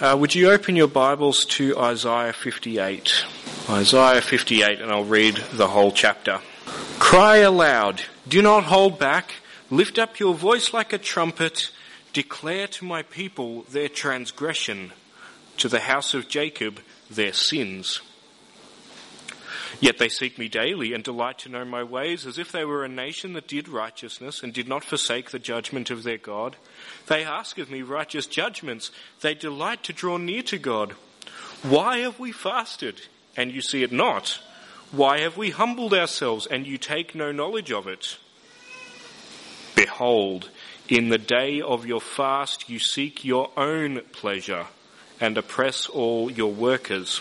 Uh, would you open your Bibles to Isaiah 58? Isaiah 58, and I'll read the whole chapter. Cry aloud, do not hold back, lift up your voice like a trumpet, declare to my people their transgression, to the house of Jacob their sins. Yet they seek me daily and delight to know my ways, as if they were a nation that did righteousness and did not forsake the judgment of their God. They ask of me righteous judgments. They delight to draw near to God. Why have we fasted, and you see it not? Why have we humbled ourselves, and you take no knowledge of it? Behold, in the day of your fast you seek your own pleasure and oppress all your workers.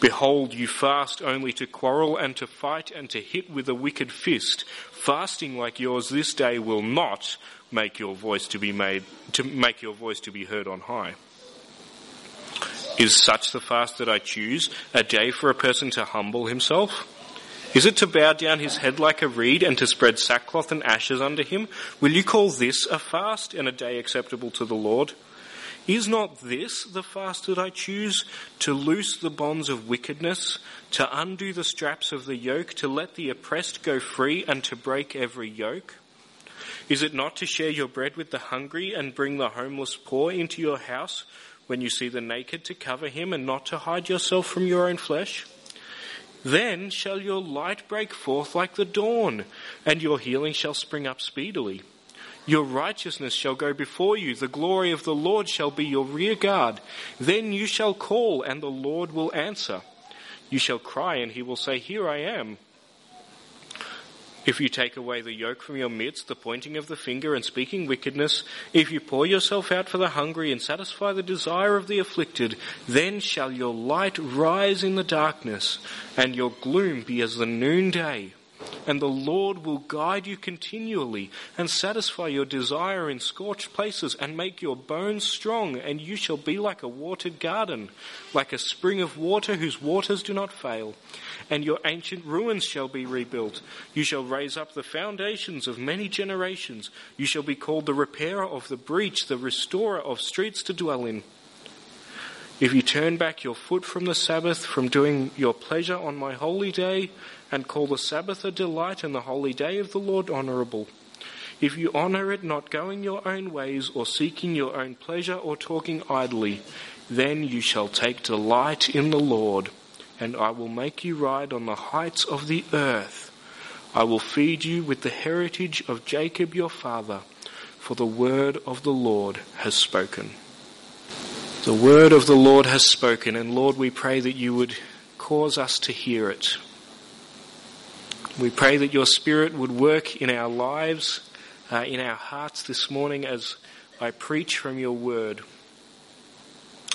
Behold, you fast only to quarrel and to fight and to hit with a wicked fist. Fasting like yours this day will not make your voice to be made, to make your voice to be heard on high. Is such the fast that I choose, a day for a person to humble himself? Is it to bow down his head like a reed and to spread sackcloth and ashes under him? Will you call this a fast and a day acceptable to the Lord? Is not this the fast that I choose? To loose the bonds of wickedness, to undo the straps of the yoke, to let the oppressed go free, and to break every yoke? Is it not to share your bread with the hungry and bring the homeless poor into your house when you see the naked to cover him and not to hide yourself from your own flesh? Then shall your light break forth like the dawn, and your healing shall spring up speedily. Your righteousness shall go before you. The glory of the Lord shall be your rear guard. Then you shall call and the Lord will answer. You shall cry and he will say, Here I am. If you take away the yoke from your midst, the pointing of the finger and speaking wickedness, if you pour yourself out for the hungry and satisfy the desire of the afflicted, then shall your light rise in the darkness and your gloom be as the noonday and the Lord will guide you continually and satisfy your desire in scorched places and make your bones strong, and you shall be like a watered garden, like a spring of water whose waters do not fail. And your ancient ruins shall be rebuilt. You shall raise up the foundations of many generations. You shall be called the repairer of the breach, the restorer of streets to dwell in. If you turn back your foot from the Sabbath, from doing your pleasure on my holy day, and call the Sabbath a delight and the holy day of the Lord honourable, if you honour it not going your own ways, or seeking your own pleasure, or talking idly, then you shall take delight in the Lord, and I will make you ride on the heights of the earth. I will feed you with the heritage of Jacob your father, for the word of the Lord has spoken. The word of the Lord has spoken, and Lord, we pray that you would cause us to hear it. We pray that your Spirit would work in our lives, uh, in our hearts this morning as I preach from your word.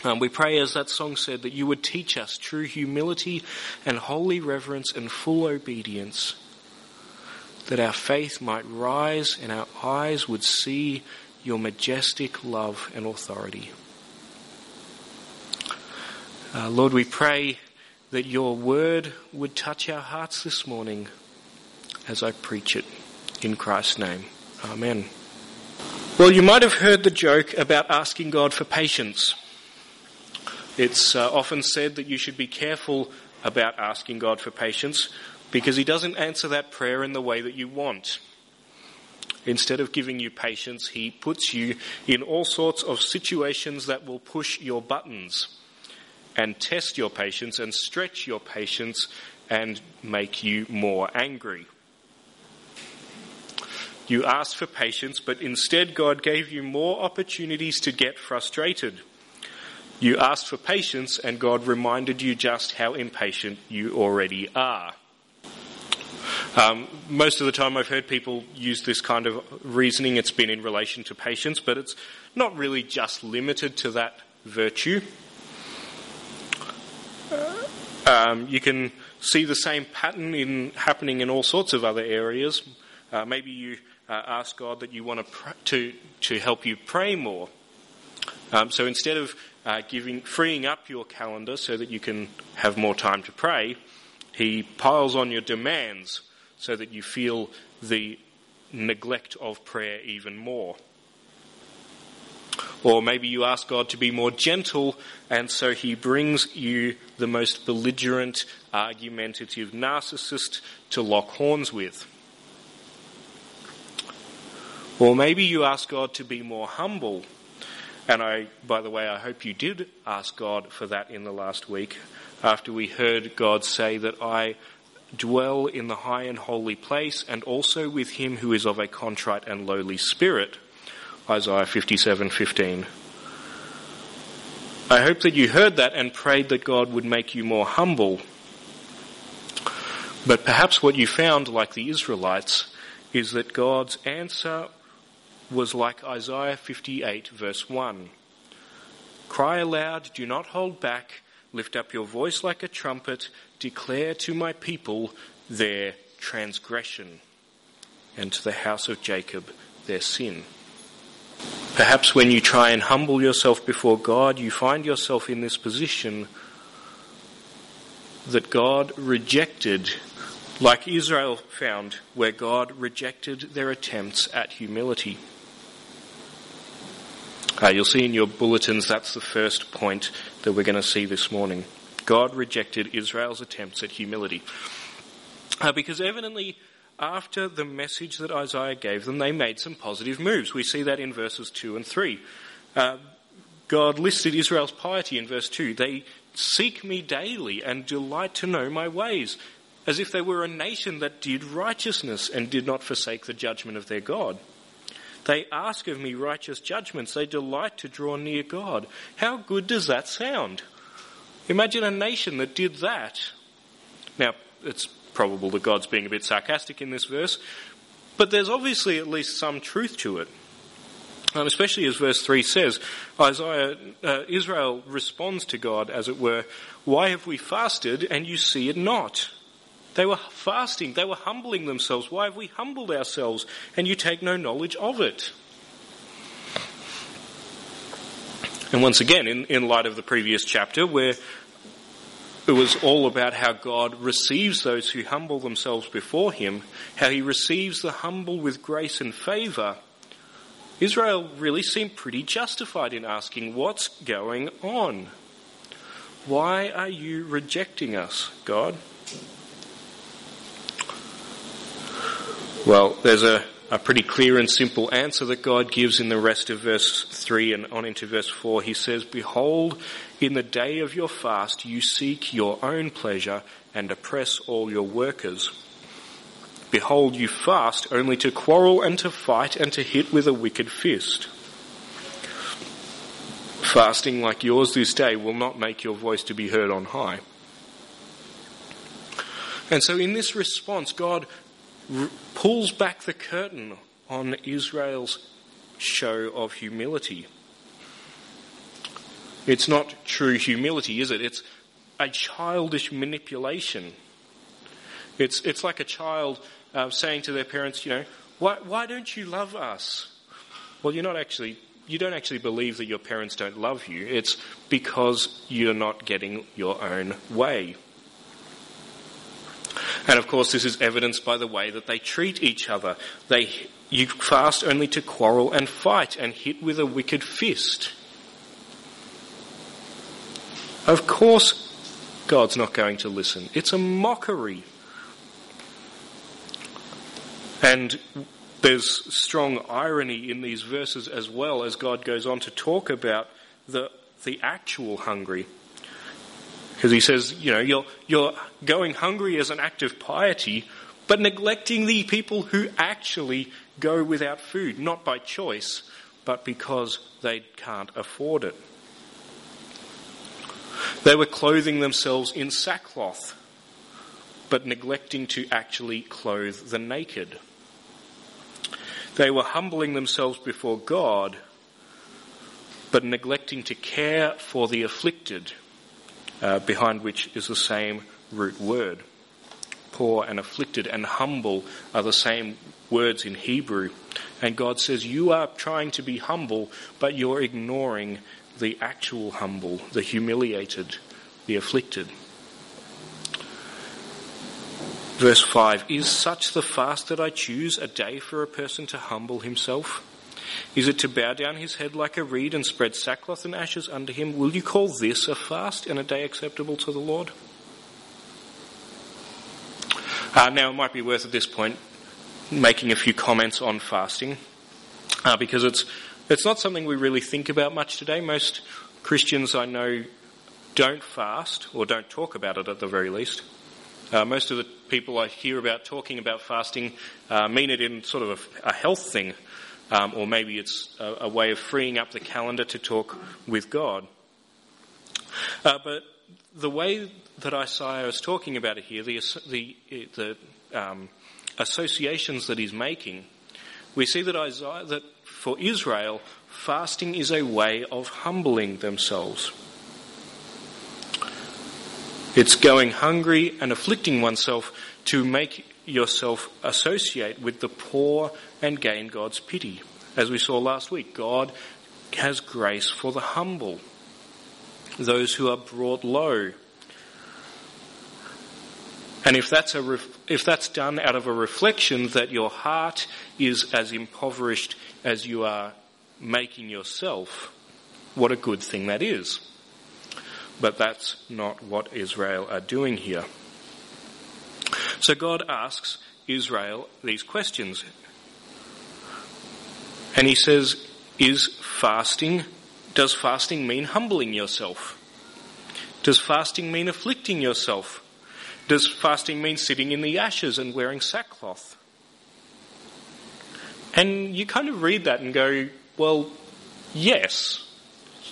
Um, we pray, as that song said, that you would teach us true humility and holy reverence and full obedience, that our faith might rise and our eyes would see your majestic love and authority. Uh, Lord, we pray that your word would touch our hearts this morning as I preach it in Christ's name. Amen. Well, you might have heard the joke about asking God for patience. It's uh, often said that you should be careful about asking God for patience because He doesn't answer that prayer in the way that you want. Instead of giving you patience, He puts you in all sorts of situations that will push your buttons and test your patience and stretch your patience and make you more angry. You asked for patience, but instead God gave you more opportunities to get frustrated. You asked for patience, and God reminded you just how impatient you already are. Um, most of the time, I've heard people use this kind of reasoning. It's been in relation to patience, but it's not really just limited to that virtue. Um, you can see the same pattern in happening in all sorts of other areas. Uh, maybe you uh, ask God that you want to, pr- to to help you pray more. Um, so instead of uh, giving freeing up your calendar so that you can have more time to pray, He piles on your demands so that you feel the neglect of prayer even more. Or maybe you ask God to be more gentle, and so he brings you the most belligerent, argumentative narcissist to lock horns with. Or maybe you ask God to be more humble. And I, by the way, I hope you did ask God for that in the last week after we heard God say that I dwell in the high and holy place and also with him who is of a contrite and lowly spirit. Isaiah 57:15. I hope that you heard that and prayed that God would make you more humble. But perhaps what you found, like the Israelites, is that God's answer was like Isaiah 58, verse 1. Cry aloud, do not hold back, lift up your voice like a trumpet, declare to my people their transgression, and to the house of Jacob their sin. Perhaps when you try and humble yourself before God, you find yourself in this position that God rejected, like Israel found, where God rejected their attempts at humility. Uh, you'll see in your bulletins that's the first point that we're going to see this morning. God rejected Israel's attempts at humility. Uh, because evidently, after the message that Isaiah gave them, they made some positive moves. We see that in verses 2 and 3. Uh, God listed Israel's piety in verse 2. They seek me daily and delight to know my ways, as if they were a nation that did righteousness and did not forsake the judgment of their God. They ask of me righteous judgments. They delight to draw near God. How good does that sound? Imagine a nation that did that. Now, it's probable that God's being a bit sarcastic in this verse, but there's obviously at least some truth to it. Um, especially as verse 3 says, Isaiah, uh, Israel responds to God, as it were, Why have we fasted and you see it not? They were fasting. They were humbling themselves. Why have we humbled ourselves and you take no knowledge of it? And once again, in, in light of the previous chapter, where it was all about how God receives those who humble themselves before Him, how He receives the humble with grace and favour, Israel really seemed pretty justified in asking, What's going on? Why are you rejecting us, God? Well, there's a, a pretty clear and simple answer that God gives in the rest of verse 3 and on into verse 4. He says, Behold, in the day of your fast you seek your own pleasure and oppress all your workers. Behold, you fast only to quarrel and to fight and to hit with a wicked fist. Fasting like yours this day will not make your voice to be heard on high. And so in this response, God pulls back the curtain on Israel's show of humility. It's not true humility, is it? It's a childish manipulation. It's, it's like a child uh, saying to their parents, you know, why, why don't you love us? Well, you're not actually, you don't actually believe that your parents don't love you. It's because you're not getting your own way. And of course, this is evidenced by the way that they treat each other. They, you fast only to quarrel and fight and hit with a wicked fist. Of course, God's not going to listen. It's a mockery. And there's strong irony in these verses as well as God goes on to talk about the, the actual hungry. Because he says, you know, you're, you're going hungry as an act of piety, but neglecting the people who actually go without food, not by choice, but because they can't afford it. They were clothing themselves in sackcloth, but neglecting to actually clothe the naked. They were humbling themselves before God, but neglecting to care for the afflicted uh, behind which is the same root word. Poor and afflicted and humble are the same words in Hebrew. And God says, You are trying to be humble, but you're ignoring the actual humble, the humiliated, the afflicted. Verse 5 Is such the fast that I choose a day for a person to humble himself? Is it to bow down his head like a reed and spread sackcloth and ashes under him? Will you call this a fast and a day acceptable to the Lord? Uh, now, it might be worth at this point making a few comments on fasting uh, because it's it's not something we really think about much today. Most Christians I know don't fast or don't talk about it at the very least. Uh, most of the people I hear about talking about fasting uh, mean it in sort of a, a health thing, um, or maybe it's a, a, way of freeing up the calendar to talk with God. Uh, but the way that Isaiah is talking about it here, the, the, the um, associations that he's making, we see that Isaiah, that for Israel, fasting is a way of humbling themselves. It's going hungry and afflicting oneself to make yourself associate with the poor and gain God's pity. As we saw last week, God has grace for the humble, those who are brought low. And if that's, a if that's done out of a reflection that your heart is as impoverished as you are making yourself, what a good thing that is. But that's not what Israel are doing here. So God asks Israel these questions. And he says, Is fasting, does fasting mean humbling yourself? Does fasting mean afflicting yourself? Does fasting mean sitting in the ashes and wearing sackcloth? And you kind of read that and go, well, yes,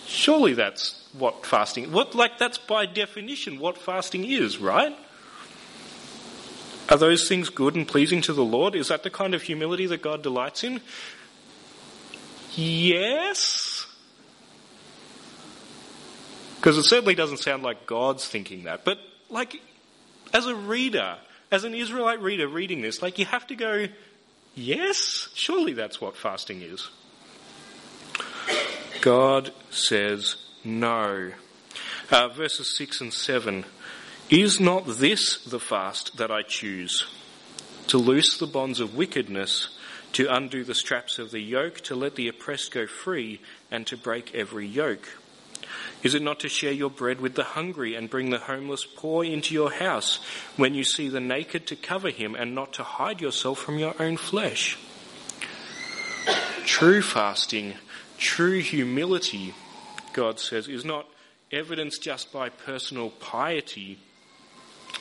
surely that's what fasting, what, like that's by definition what fasting is, right? Are those things good and pleasing to the Lord? Is that the kind of humility that God delights in? Yes. Because it certainly doesn't sound like God's thinking that. But, like, as a reader, as an Israelite reader reading this, like, you have to go, yes, surely that's what fasting is. God says no. Uh, verses 6 and 7. Is not this the fast that I choose? To loose the bonds of wickedness, to undo the straps of the yoke, to let the oppressed go free, and to break every yoke? Is it not to share your bread with the hungry and bring the homeless poor into your house when you see the naked to cover him and not to hide yourself from your own flesh? True fasting, true humility God says, is not evidenced just by personal piety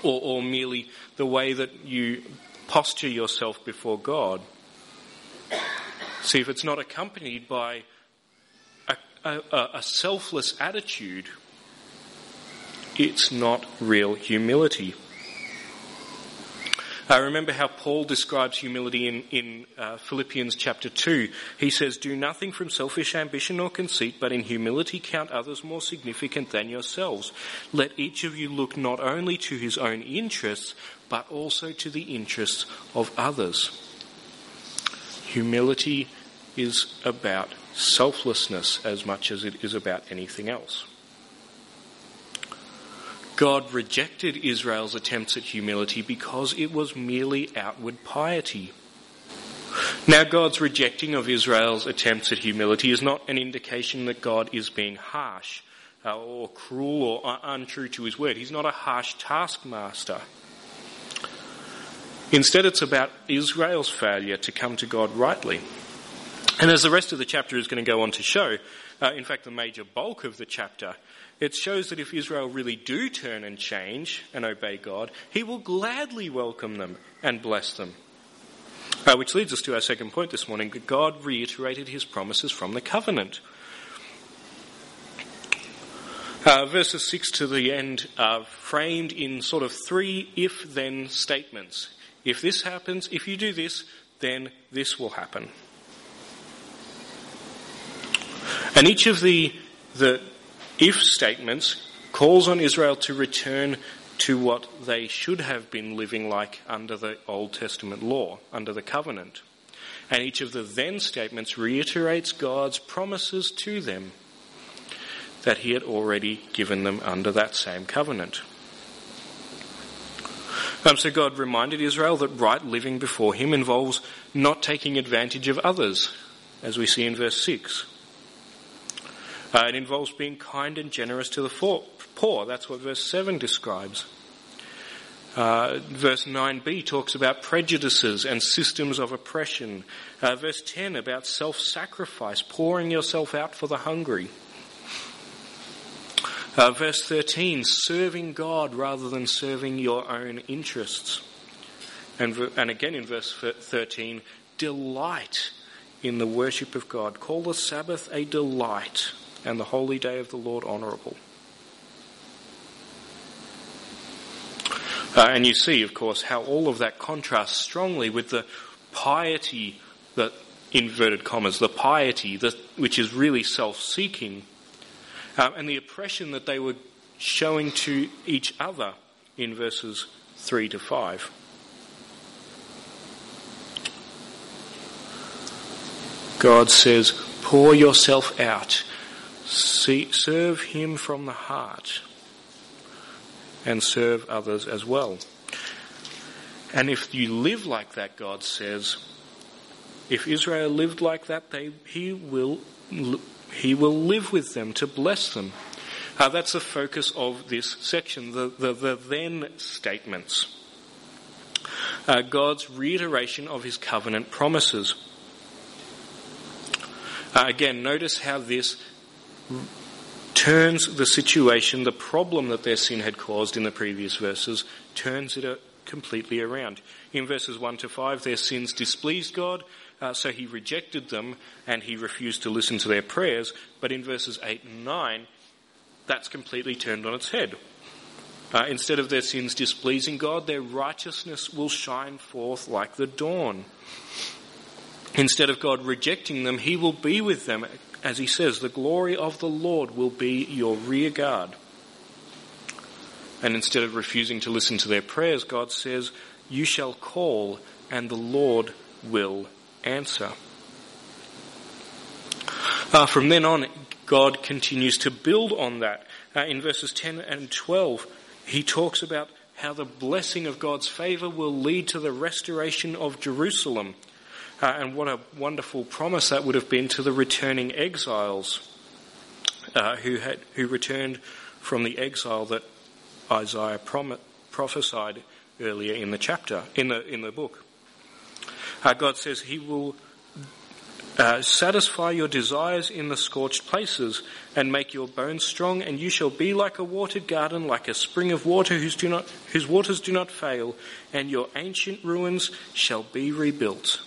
or, or merely the way that you posture yourself before God. See, if it's not accompanied by a, a, a selfless attitude, it's not real humility. I remember how Paul describes humility in, in uh, Philippians chapter 2. He says, Do nothing from selfish ambition or conceit, but in humility count others more significant than yourselves. Let each of you look not only to his own interests, but also to the interests of others. Humility is about selflessness as much as it is about anything else. God rejected Israel's attempts at humility because it was merely outward piety. Now, God's rejecting of Israel's attempts at humility is not an indication that God is being harsh uh, or cruel or untrue to his word. He's not a harsh taskmaster. Instead, it's about Israel's failure to come to God rightly. And as the rest of the chapter is going to go on to show, uh, in fact, the major bulk of the chapter it shows that if Israel really do turn and change and obey God, He will gladly welcome them and bless them. Uh, which leads us to our second point this morning that God reiterated His promises from the covenant. Uh, verses 6 to the end are framed in sort of three if then statements. If this happens, if you do this, then this will happen. And each of the, the if statements calls on Israel to return to what they should have been living like under the Old Testament law, under the covenant. And each of the then statements reiterates God's promises to them that he had already given them under that same covenant. Um, so God reminded Israel that right living before him involves not taking advantage of others, as we see in verse 6. Uh, it involves being kind and generous to the poor. That's what verse 7 describes. Uh, verse 9b talks about prejudices and systems of oppression. Uh, verse 10 about self sacrifice, pouring yourself out for the hungry. Uh, verse 13, serving God rather than serving your own interests. And, and again in verse 13, delight in the worship of God. Call the Sabbath a delight and the holy day of the Lord honourable. Uh, and you see, of course, how all of that contrasts strongly with the piety that, inverted commas, the piety that, which is really self-seeking, uh, and the oppression that they were showing to each other in verses 3 to 5. God says, pour yourself out. See, serve Him from the heart and serve others as well. And if you live like that, God says, if Israel lived like that, they, he will he will live with them to bless them. Uh, that's the focus of this section, the, the, the then statements. Uh, God's reiteration of his covenant promises. Uh, again, notice how this turns the situation, the problem that their sin had caused in the previous verses, turns it completely around. In verses 1 to 5, their sins displeased God, uh, so he rejected them and he refused to listen to their prayers. But in verses 8 and 9, that's completely turned on its head. Uh, instead of their sins displeasing God, their righteousness will shine forth like the dawn. Instead of God rejecting them, He will be with them as he says, the glory of the Lord will be your rear guard. And instead of refusing to listen to their prayers, God says, You shall call, and the Lord will answer. Uh, from then on, God continues to build on that. Uh, in verses 10 and 12, he talks about how the blessing of God's favour will lead to the restoration of Jerusalem uh, and what a wonderful promise that would have been to the returning exiles uh, who had who returned from the exile that Isaiah prom- prophesied earlier in the chapter in the in the book. Uh, God says He will uh, satisfy your desires in the scorched places and make your bones strong, and you shall be like a watered garden, like a spring of water whose, do not, whose waters do not fail, and your ancient ruins shall be rebuilt.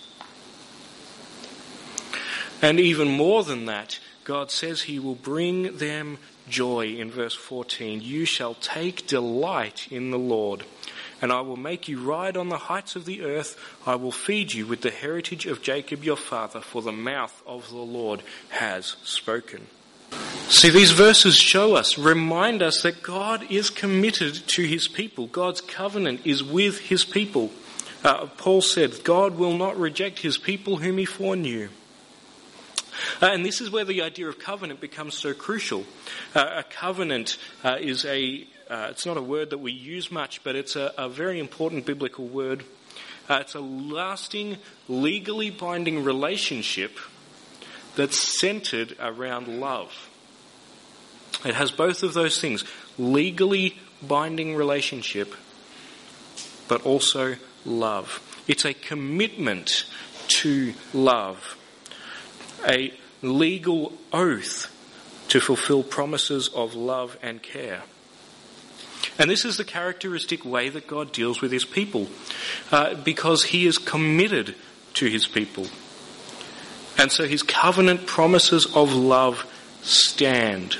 And even more than that, God says he will bring them joy in verse 14. You shall take delight in the Lord. And I will make you ride on the heights of the earth. I will feed you with the heritage of Jacob your father, for the mouth of the Lord has spoken. See, these verses show us, remind us that God is committed to his people. God's covenant is with his people. Uh, Paul said, God will not reject his people whom he foreknew. Uh, and this is where the idea of covenant becomes so crucial. Uh, a covenant uh, is a, uh, it's not a word that we use much, but it's a, a very important biblical word. Uh, it's a lasting, legally binding relationship that's centered around love. It has both of those things legally binding relationship, but also love. It's a commitment to love a legal oath to fulfill promises of love and care. And this is the characteristic way that God deals with his people, uh, because he is committed to his people. And so his covenant promises of love stand.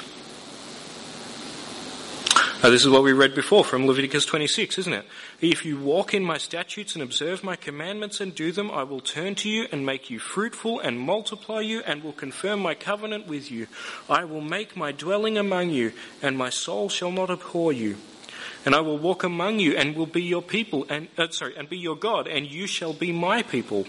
Now, this is what we read before from Leviticus 26, isn't it? If you walk in my statutes and observe my commandments and do them, I will turn to you and make you fruitful and multiply you and will confirm my covenant with you. I will make my dwelling among you and my soul shall not abhor you. And I will walk among you and will be your people and, uh, sorry, and be your God and you shall be my people.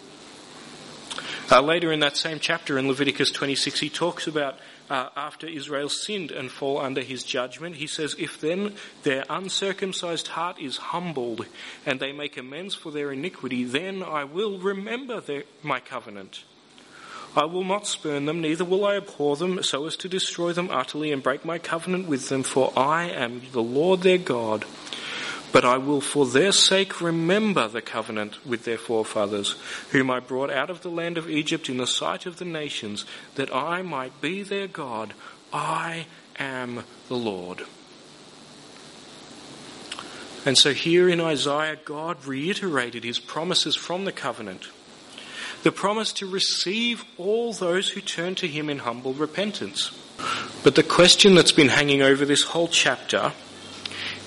Uh, later in that same chapter in Leviticus 26, he talks about uh, after Israel sinned and fall under his judgment. He says, If then their uncircumcised heart is humbled and they make amends for their iniquity, then I will remember their, my covenant. I will not spurn them, neither will I abhor them, so as to destroy them utterly and break my covenant with them, for I am the Lord their God. But I will for their sake remember the covenant with their forefathers, whom I brought out of the land of Egypt in the sight of the nations, that I might be their God. I am the Lord. And so here in Isaiah, God reiterated his promises from the covenant. The promise to receive all those who turn to him in humble repentance. But the question that's been hanging over this whole chapter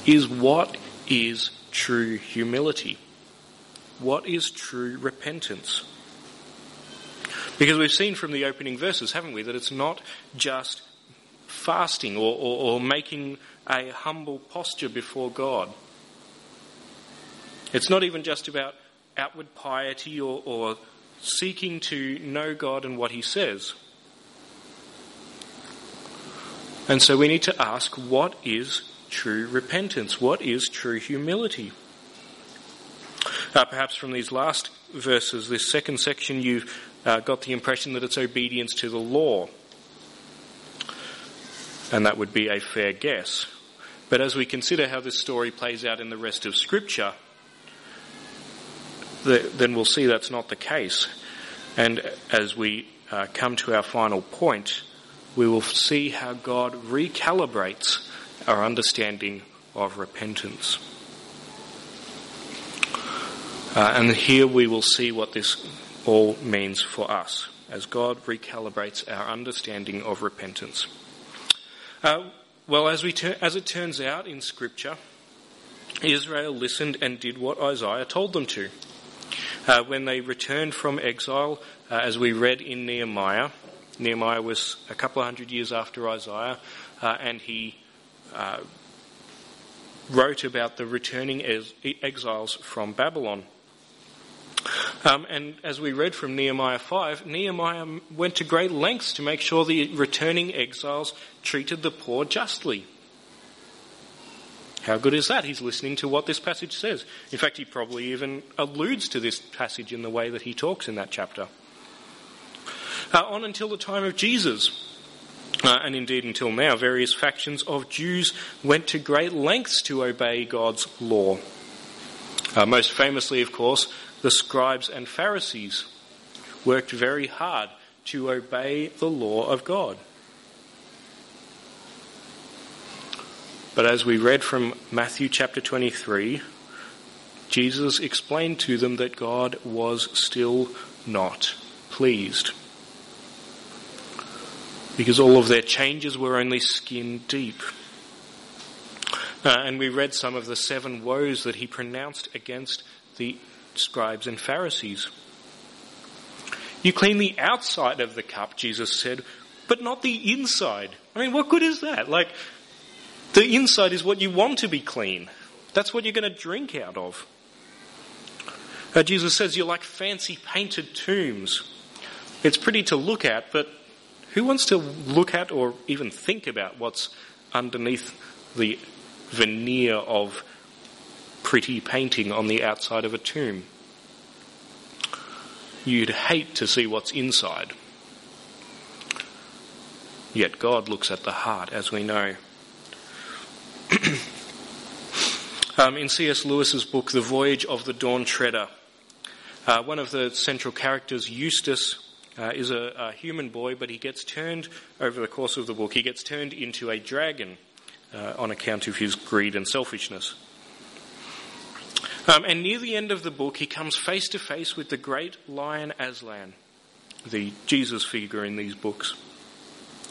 is what is true humility? What is true repentance? Because we've seen from the opening verses, haven't we, that it's not just fasting or, or, or making a humble posture before God. It's not even just about outward piety or, or seeking to know God and what He says. And so we need to ask what is true repentance? What is true humility? Uh, perhaps from these last verses, this second section, you've uh, got the impression that it's obedience to the law. And that would be a fair guess. But as we consider how this story plays out in the rest of Scripture, the, then we'll see that's not the case. And as we uh, come to our final point, we will see how God recalibrates our understanding of repentance. Uh, and here we will see what this all means for us as God recalibrates our understanding of repentance. Uh, well, as, we ter- as it turns out in Scripture, Israel listened and did what Isaiah told them to. Uh, when they returned from exile, uh, as we read in Nehemiah, Nehemiah was a couple of hundred years after Isaiah, uh, and he uh, wrote about the returning exiles from Babylon. Um, and as we read from Nehemiah 5, Nehemiah went to great lengths to make sure the returning exiles treated the poor justly. How good is that? He's listening to what this passage says. In fact, he probably even alludes to this passage in the way that he talks in that chapter. Uh, on until the time of Jesus, uh, and indeed until now, various factions of Jews went to great lengths to obey God's law. Uh, most famously, of course, the scribes and Pharisees worked very hard to obey the law of God. But as we read from Matthew chapter 23, Jesus explained to them that God was still not pleased. Because all of their changes were only skin deep. Uh, and we read some of the seven woes that he pronounced against the scribes and Pharisees. You clean the outside of the cup, Jesus said, but not the inside. I mean, what good is that? Like, the inside is what you want to be clean. That's what you're going to drink out of. Uh, Jesus says you're like fancy painted tombs. It's pretty to look at, but who wants to look at or even think about what's underneath the veneer of pretty painting on the outside of a tomb? You'd hate to see what's inside. Yet God looks at the heart, as we know. um, in C.S. Lewis's book, The Voyage of the Dawn Treader, uh, one of the central characters, Eustace, uh, is a, a, human boy, but he gets turned, over the course of the book, he gets turned into a dragon uh, on account of his greed and selfishness. Um, and near the end of the book, he comes face to face with the great lion Aslan, the Jesus figure in these books.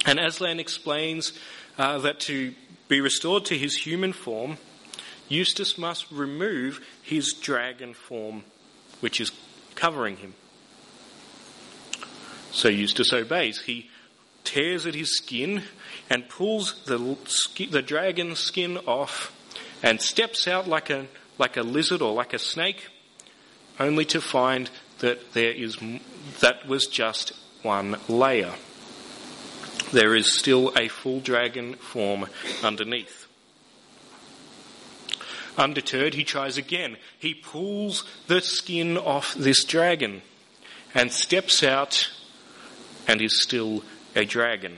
And Aslan explains uh, that to be restored to his human form, Eustace must remove his dragon form, which is covering him. So Eustace obeys. He tears at his skin and pulls the, the dragon's skin off and steps out like a, like a lizard or like a snake, only to find that there is, that was just one layer there is still a full dragon form underneath. Undeterred, he tries again. He pulls the skin off this dragon and steps out and is still a dragon.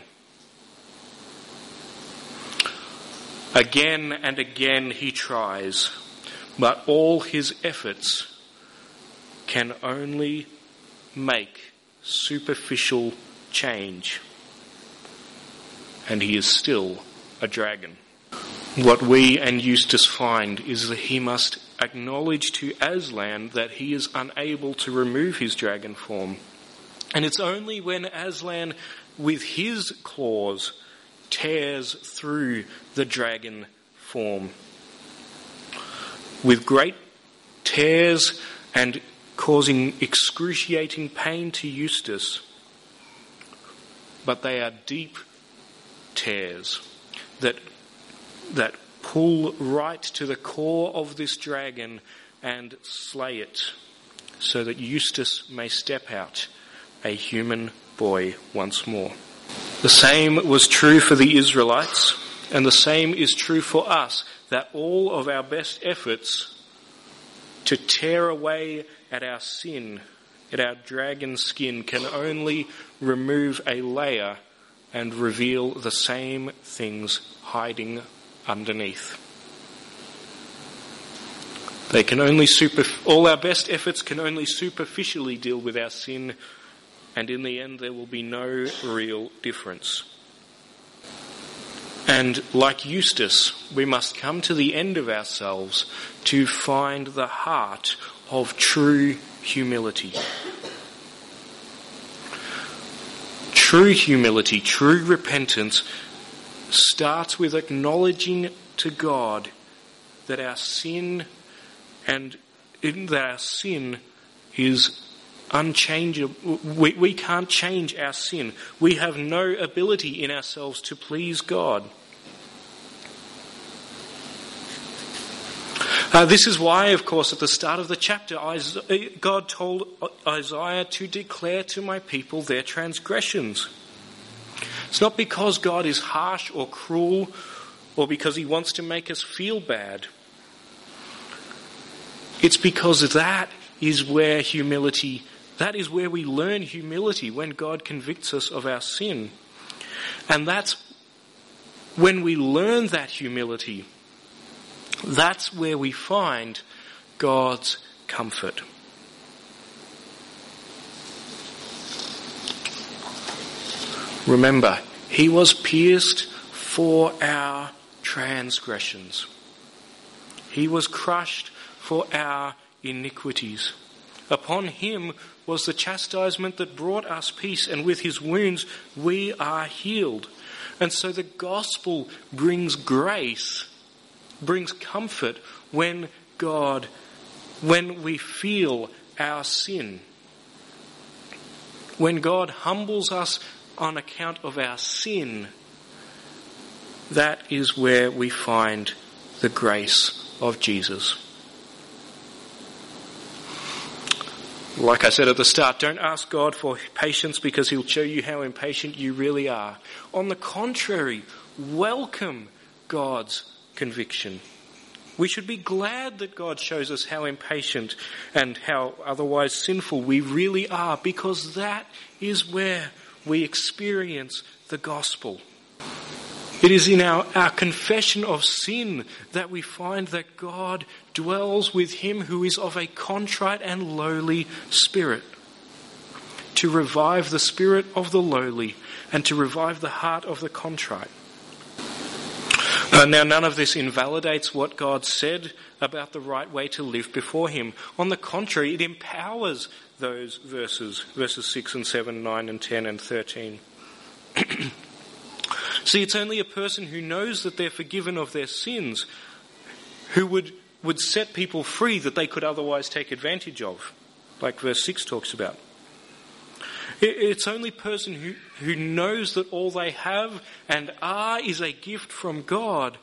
Again and again he tries, but all his efforts can only make superficial change. And he is still a dragon. What we and Eustace find is that he must acknowledge to Aslan that he is unable to remove his dragon form. And it's only when Aslan, with his claws, tears through the dragon form. With great tears and causing excruciating pain to Eustace, but they are deep tears that, that pull right to the core of this dragon and slay it so that Eustace may step out a human boy once more. The same was true for the Israelites, and the same is true for us, that all of our best efforts to tear away at our sin, at our dragon skin, can only remove a layer and reveal the same things hiding underneath. They can only super, all our best efforts can only superficially deal with our sin and in the end there will be no real difference. And like Eustace, we must come to the end of ourselves to find the heart of true humility. True humility, true repentance starts with acknowledging to God that our sin and that our sin is unchangeable. We, we can't change our sin. We have no ability in ourselves to please God. Uh, this is why, of course, at the start of the chapter, God told Isaiah to declare to my people their transgressions. It's not because God is harsh or cruel or because he wants to make us feel bad. It's because that is where humility that is where we learn humility when God convicts us of our sin. And that's when we learn that humility, that's where we find God's comfort. Remember, he was pierced for our transgressions. He was crushed for our iniquities. Upon him was the chastisement that brought us peace, and with his wounds we are healed. And so the gospel brings grace, brings comfort when God, when we feel our sin. When God humbles us on account of our sin, that is where we find the grace of Jesus. Like I said at the start, don't ask God for patience because He'll show you how impatient you really are. On the contrary, welcome God's conviction. We should be glad that God shows us how impatient and how otherwise sinful we really are because that is where we experience the gospel. It is in our, our confession of sin that we find that God dwells with him who is of a contrite and lowly spirit, to revive the spirit of the lowly and to revive the heart of the contrite. Uh, now, none of this invalidates what God said about the right way to live before Him. On the contrary, it empowers those verses, verses 6 and 7, 9 and 10 and 13. See, it's only a person who knows that they're forgiven of their sins who would, would set people free that they could otherwise take advantage of, like verse 6 talks about. It's only person who, who knows that all they have and are is a gift from God.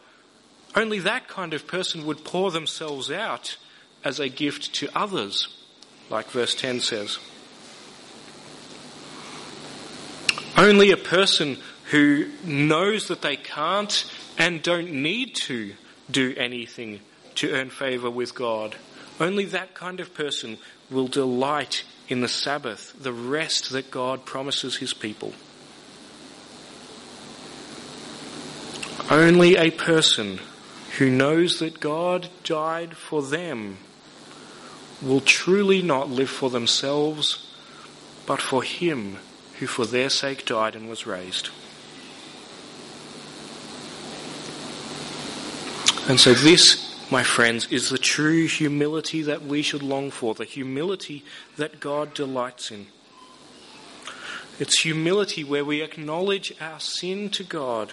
Only that kind of person would pour themselves out as a gift to others, like verse 10 says. Only a person who knows that they can't and don't need to do anything to earn favour with God. Only that kind of person will delight in the Sabbath, the rest that God promises his people. Only a person who knows that God died for them will truly not live for themselves, but for him who for their sake died and was raised. And so this, my friends, is the true humility that we should long for, the humility that God delights in. It's humility where we acknowledge our sin to God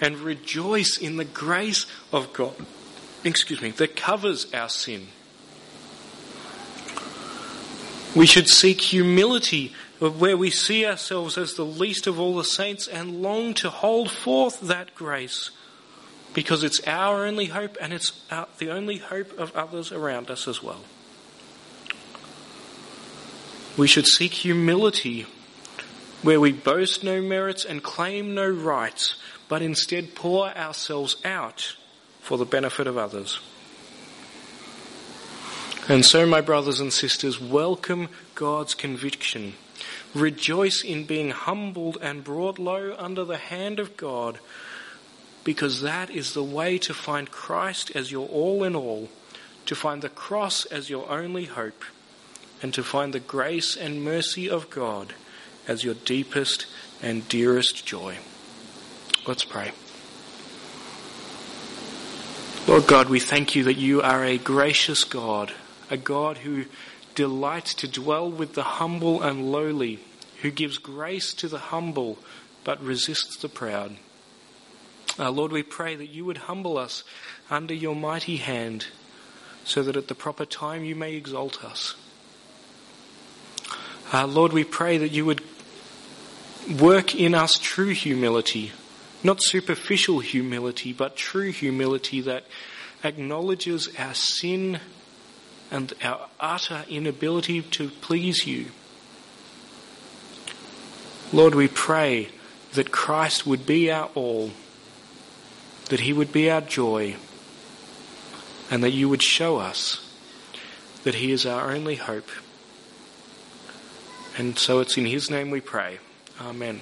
and rejoice in the grace of God, excuse me, that covers our sin. We should seek humility where we see ourselves as the least of all the saints and long to hold forth that grace because it's our only hope and it's our, the only hope of others around us as well. We should seek humility where we boast no merits and claim no rights, but instead pour ourselves out for the benefit of others. And so, my brothers and sisters, welcome God's conviction. Rejoice in being humbled and brought low under the hand of God, because that is the way to find Christ as your all in all, to find the cross as your only hope, and to find the grace and mercy of God as your deepest and dearest joy. Let's pray. Lord God, we thank you that you are a gracious God a God who delights to dwell with the humble and lowly, who gives grace to the humble but resists the proud. Uh, Lord, we pray that you would humble us under your mighty hand so that at the proper time you may exalt us. Uh, Lord, we pray that you would work in us true humility, not superficial humility, but true humility that acknowledges our sin and our utter inability to please you. Lord, we pray that Christ would be our all, that he would be our joy, and that you would show us that he is our only hope. And so it's in his name we pray. Amen.